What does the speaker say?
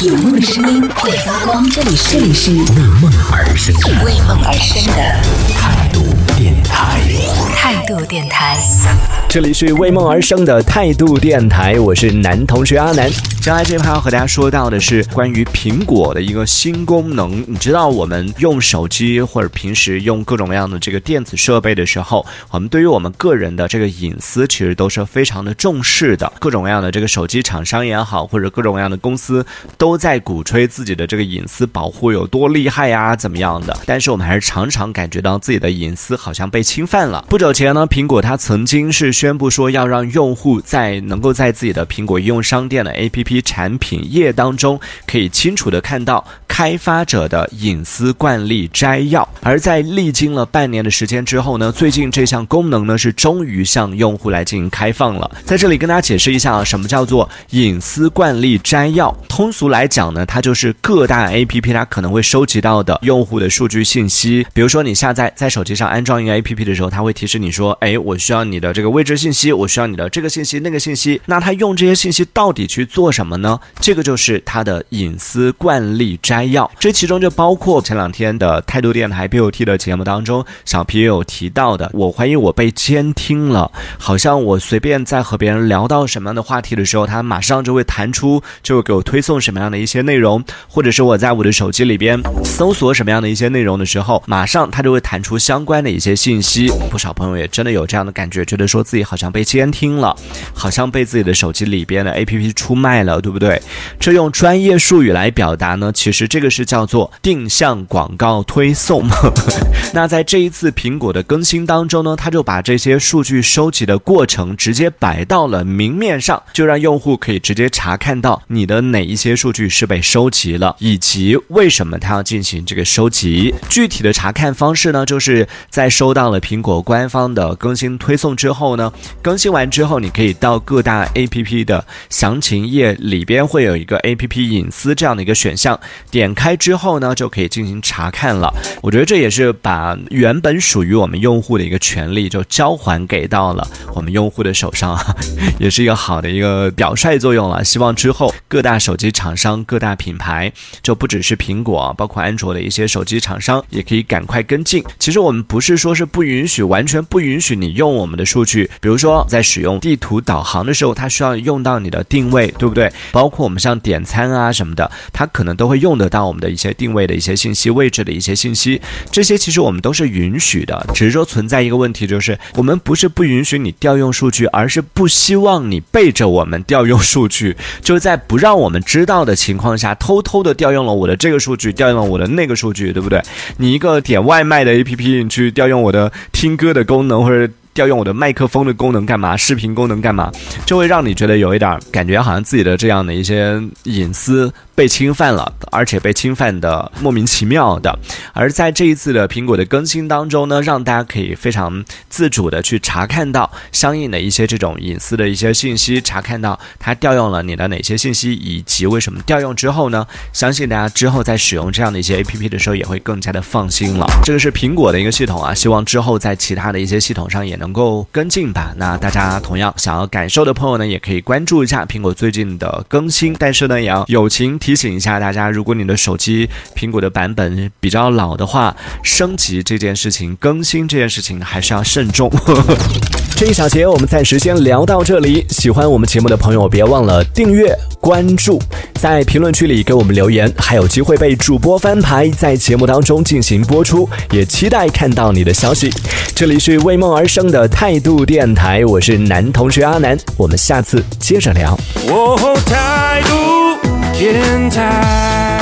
有梦的声音会发光，这里是这里是为梦而生的为梦而生的台。态度电台。这里是为梦而生的态度电台，我是男同学阿南。接下来这一趴要和大家说到的是关于苹果的一个新功能。你知道我们用手机或者平时用各种各样的这个电子设备的时候，我们对于我们个人的这个隐私其实都是非常的重视的。各种各样的这个手机厂商也好，或者各种各样的公司都在鼓吹自己的这个隐私保护有多厉害呀，怎么样的？但是我们还是常常感觉到自己的隐私好像被侵犯了。不久前呢，那苹果它曾经是宣布说要让用户在能够在自己的苹果应用商店的 APP 产品页当中，可以清楚的看到开发者的隐私惯例摘要。而在历经了半年的时间之后呢，最近这项功能呢是终于向用户来进行开放了。在这里跟大家解释一下啊，什么叫做隐私惯例摘要？通俗来讲呢，它就是各大 APP 它可能会收集到的用户的数据信息。比如说你下载在手机上安装一个 APP 的时候，它会提示你说，哎，我需要你的这个位置信息，我需要你的这个信息、那个信息。那他用这些信息到底去做什么呢？这个就是他的隐私惯例摘要。这其中就包括前两天的态度电台 BOT 的节目当中，小皮也有提到的，我怀疑我被监听了，好像我随便在和别人聊到什么样的话题的时候，他马上就会弹出，就会给我推送什么样的一些内容，或者是我在我的手机里边搜索什么样的一些内容的时候，马上它就会弹出相关的一些信息。不少朋友也真的有这样的感觉，觉得说自己好像被监听了，好像被自己的手机里边的 APP 出卖了，对不对？这用专业术语来表达呢，其实这个是叫做定向广告推送。那在这一次苹果的更新当中呢，它就把这些数据收集的过程直接摆到了明面上，就让用户可以直接查看到你的哪一些数据是被收集了，以及为什么它要进行这个收集。具体的查看方式呢，就是在收到了苹果官方的更新推送之后呢，更新完之后，你可以到各大 APP 的详情页里边会有一个 APP 隐私这样的一个选项，点开之后呢，就可以进行查看了。我觉得这也是把原本属于我们用户的一个权利就交还给到了我们用户的手上啊，也是一个好的一个表率作用了。希望之后各大手机厂商、各大品牌，就不只是苹果，包括安卓的一些手机厂商，也可以赶快跟进。其实我们不是说是不允许，完全不允允许你用我们的数据，比如说在使用地图导航的时候，它需要用到你的定位，对不对？包括我们像点餐啊什么的，它可能都会用得到我们的一些定位的一些信息、位置的一些信息，这些其实我们都是允许的，只是说存在一个问题，就是我们不是不允许你调用数据，而是不希望你背着我们调用数据，就是在不让我们知道的情况下，偷偷的调用了我的这个数据，调用了我的那个数据，对不对？你一个点外卖的 APP，你去调用我的听歌的功能，或者调用我的麦克风的功能干嘛？视频功能干嘛？就会让你觉得有一点感觉，好像自己的这样的一些隐私被侵犯了，而且被侵犯的莫名其妙的。而在这一次的苹果的更新当中呢，让大家可以非常自主的去查看到相应的一些这种隐私的一些信息，查看到它调用了你的哪些信息，以及为什么调用之后呢？相信大家之后在使用这样的一些 APP 的时候，也会更加的放心了。这个是苹果的一个系统啊，希望之后在其他的一些系统上也能够跟进吧。那大家同样想要感受的朋友呢，也可以关注一下苹果最近的更新。但是呢，也要友情提醒一下大家，如果你的手机苹果的版本比较老的话，升级这件事情、更新这件事情还是要慎重。这一小节我们暂时先聊到这里。喜欢我们节目的朋友，别忘了订阅、关注，在评论区里给我们留言，还有机会被主播翻牌，在节目当中进行播出。也期待看到你的消息。这里是为梦而生的态度电台，我是男同学阿南，我们下次接着聊。哦，态度电台。